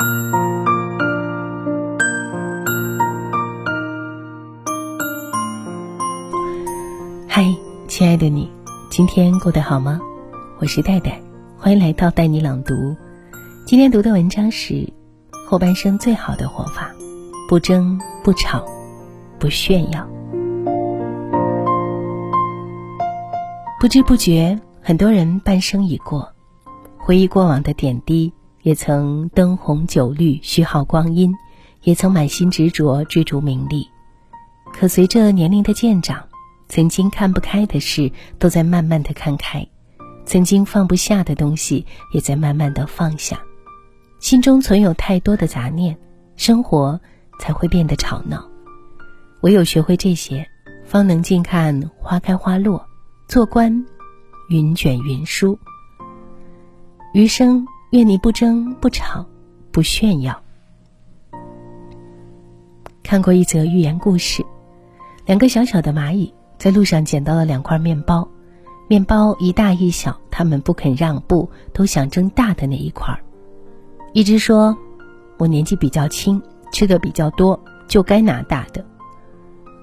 嗨，亲爱的你，今天过得好吗？我是戴戴，欢迎来到带你朗读。今天读的文章是后半生最好的活法：不争不吵，不炫耀。不知不觉，很多人半生已过，回忆过往的点滴，也曾灯红酒绿虚耗光阴，也曾满心执着追逐名利。可随着年龄的渐长，曾经看不开的事都在慢慢的看开，曾经放不下的东西也在慢慢的放下，心中存有太多的杂念，生活才会变得吵闹。唯有学会这些，方能静看花开花落，做官云卷云舒。余生愿你不争不吵，不炫耀。看过一则寓言故事，两个小小的蚂蚁。在路上捡到了两块面包，面包一大一小，他们不肯让步，都想争大的那一块儿。一只说：“我年纪比较轻，吃的比较多，就该拿大的。”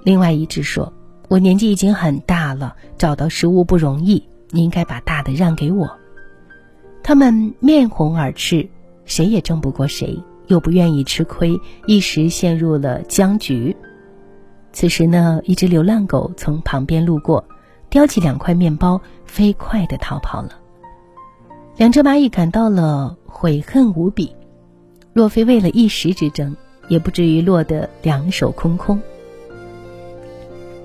另外一只说：“我年纪已经很大了，找到食物不容易，你应该把大的让给我。”他们面红耳赤，谁也争不过谁，又不愿意吃亏，一时陷入了僵局。此时呢，一只流浪狗从旁边路过，叼起两块面包，飞快的逃跑了。两只蚂蚁感到了悔恨无比，若非为了一时之争，也不至于落得两手空空。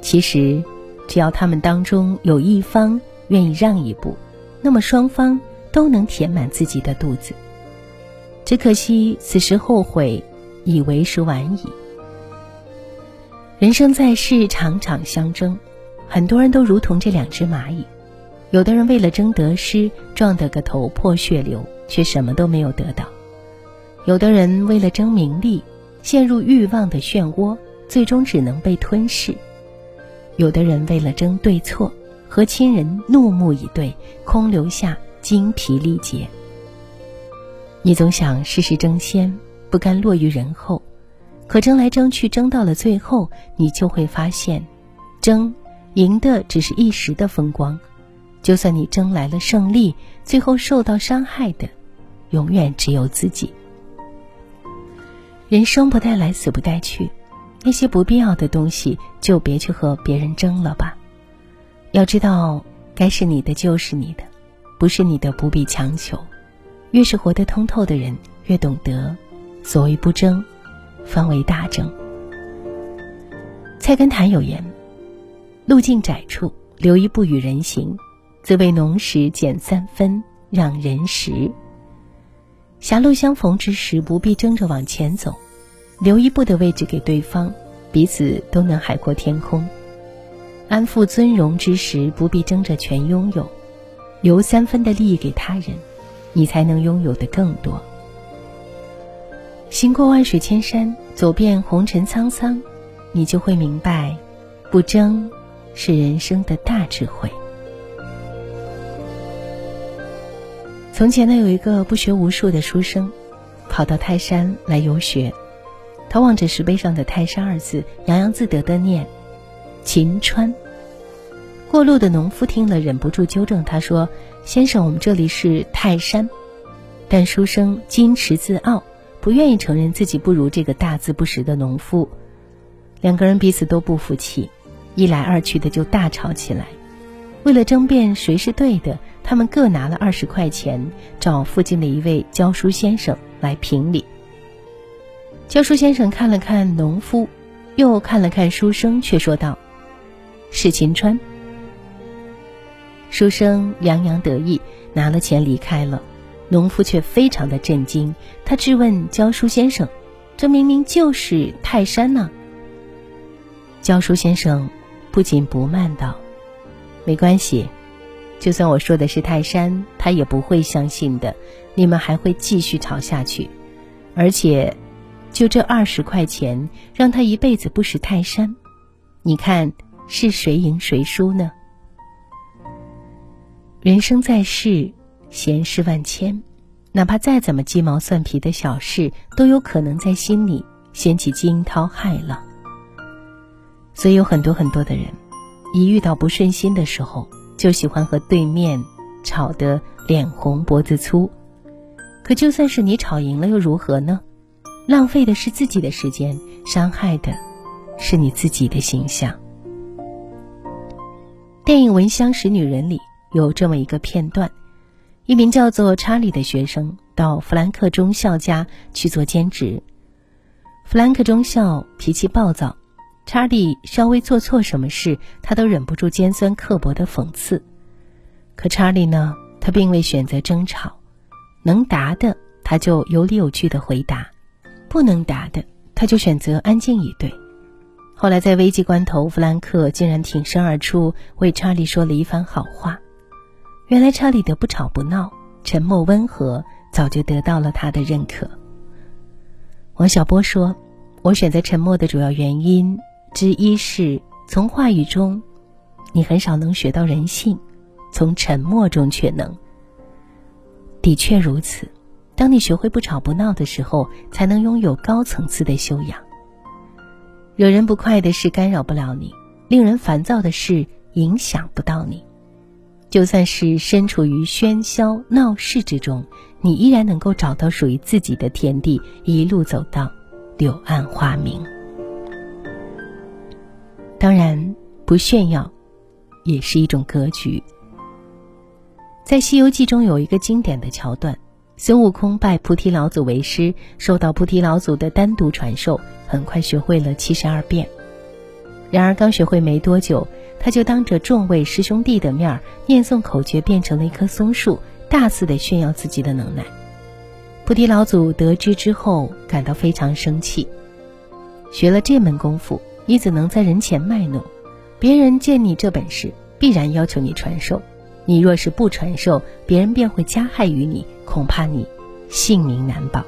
其实，只要他们当中有一方愿意让一步，那么双方都能填满自己的肚子。只可惜此时后悔，已为时晚矣。人生在世，场场相争，很多人都如同这两只蚂蚁，有的人为了争得失，撞得个头破血流，却什么都没有得到；有的人为了争名利，陷入欲望的漩涡，最终只能被吞噬；有的人为了争对错，和亲人怒目以对，空留下精疲力竭。你总想事事争先，不甘落于人后。可争来争去，争到了最后，你就会发现，争赢的只是一时的风光。就算你争来了胜利，最后受到伤害的，永远只有自己。人生不带来，死不带去，那些不必要的东西，就别去和别人争了吧。要知道，该是你的就是你的，不是你的不必强求。越是活得通透的人，越懂得，所谓不争。方为大争。菜根谭有言：“路径窄处留一步与人行，则为农时减三分，让人食。”狭路相逢之时，不必争着往前走，留一步的位置给对方，彼此都能海阔天空。安富尊荣之时，不必争着全拥有，留三分的利益给他人，你才能拥有的更多。行过万水千山，走遍红尘沧桑，你就会明白，不争是人生的大智慧。从前呢，有一个不学无术的书生，跑到泰山来游学。他望着石碑上的“泰山”二字，洋洋自得的念：“秦川。”过路的农夫听了，忍不住纠正他说：“先生，我们这里是泰山。”但书生矜持自傲。不愿意承认自己不如这个大字不识的农夫，两个人彼此都不服气，一来二去的就大吵起来。为了争辩谁是对的，他们各拿了二十块钱，找附近的一位教书先生来评理。教书先生看了看农夫，又看了看书生，却说道：“是秦川。”书生洋洋得意，拿了钱离开了。农夫却非常的震惊，他质问教书先生：“这明明就是泰山呢！”教书先生不紧不慢道：“没关系，就算我说的是泰山，他也不会相信的。你们还会继续吵下去，而且，就这二十块钱，让他一辈子不识泰山，你看是谁赢谁输呢？人生在世。闲事万千，哪怕再怎么鸡毛蒜皮的小事，都有可能在心里掀起惊涛骇浪。所以有很多很多的人，一遇到不顺心的时候，就喜欢和对面吵得脸红脖子粗。可就算是你吵赢了又如何呢？浪费的是自己的时间，伤害的是你自己的形象。电影《闻香识女人》里有这么一个片段：一名叫做查理的学生到弗兰克中校家去做兼职。弗兰克中校脾气暴躁，查理稍微做错什么事，他都忍不住尖酸刻薄的讽刺。可查理呢，他并未选择争吵，能答的他就有理有据的回答。不能答的，他就选择安静以对。后来在危急关头，弗兰克竟然挺身而出，为查理说了一番好话。原来查理的不吵不闹、沉默温和，早就得到了他的认可。王小波说：“我选择沉默的主要原因之一是，从话语中，你很少能学到人性；从沉默中却能。的确如此。”当你学会不吵不闹的时候，才能拥有高层次的修养。惹人不快的事干扰不了你，令人烦躁的事影响不到你。就算是身处于喧嚣闹市之中，你依然能够找到属于自己的天地，一路走到柳暗花明。当然，不炫耀也是一种格局。在《西游记》中有一个经典的桥段。孙悟空拜菩提老祖为师，受到菩提老祖的单独传授，很快学会了七十二变。然而刚学会没多久，他就当着众位师兄弟的面念诵口诀，变成了一棵松树，大肆的炫耀自己的能耐。菩提老祖得知之后，感到非常生气。学了这门功夫，你怎能在人前卖弄？别人见你这本事，必然要求你传授。你若是不传授，别人便会加害于你，恐怕你性命难保。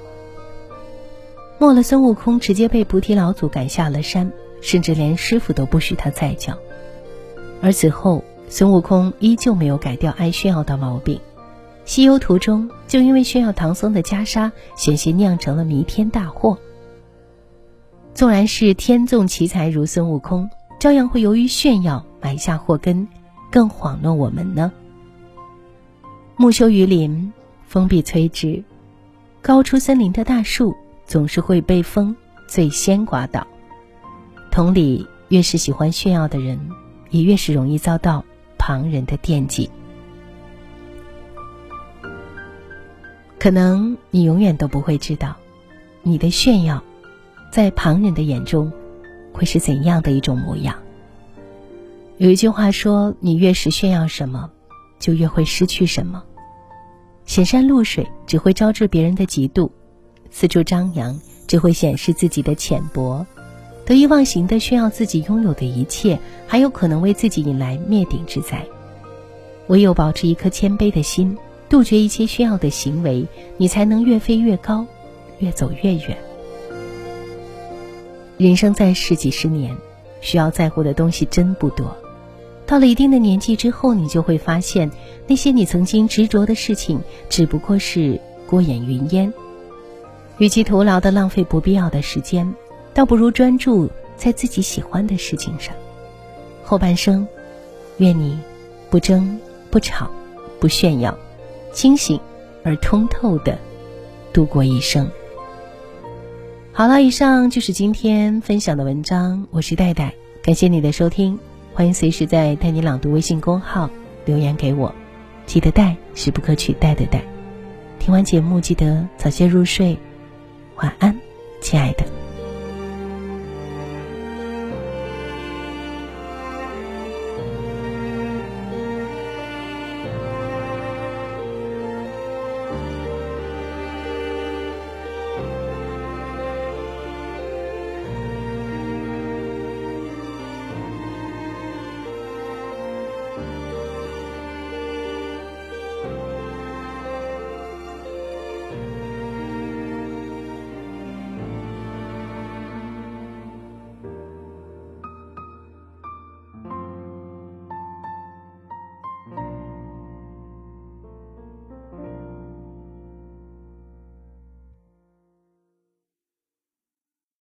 末了，孙悟空直接被菩提老祖赶下了山，甚至连师傅都不许他再叫。而此后，孙悟空依旧没有改掉爱炫耀的毛病。西游途中，就因为炫耀唐僧的袈裟，险些酿成了弥天大祸。纵然是天纵奇才如孙悟空，照样会由于炫耀埋下祸根，更遑论我们呢。木秀于林，风必摧之。高出森林的大树总是会被风最先刮倒。同理，越是喜欢炫耀的人，也越是容易遭到旁人的惦记。可能你永远都不会知道，你的炫耀，在旁人的眼中，会是怎样的一种模样。有一句话说：“你越是炫耀什么。”就越会失去什么。显山露水只会招致别人的嫉妒，四处张扬只会显示自己的浅薄，得意忘形的炫耀自己拥有的一切，还有可能为自己引来灭顶之灾。唯有保持一颗谦卑的心，杜绝一切炫耀的行为，你才能越飞越高，越走越远。人生在世几十年，需要在乎的东西真不多。到了一定的年纪之后，你就会发现，那些你曾经执着的事情，只不过是过眼云烟。与其徒劳的浪费不必要的时间，倒不如专注在自己喜欢的事情上。后半生，愿你不争不吵不炫耀，清醒而通透的度过一生。好了，以上就是今天分享的文章。我是戴戴，感谢你的收听。欢迎随时在“带你朗读”微信公号留言给我，记得“带”是不可取代的“带”。听完节目记得早些入睡，晚安，亲爱的。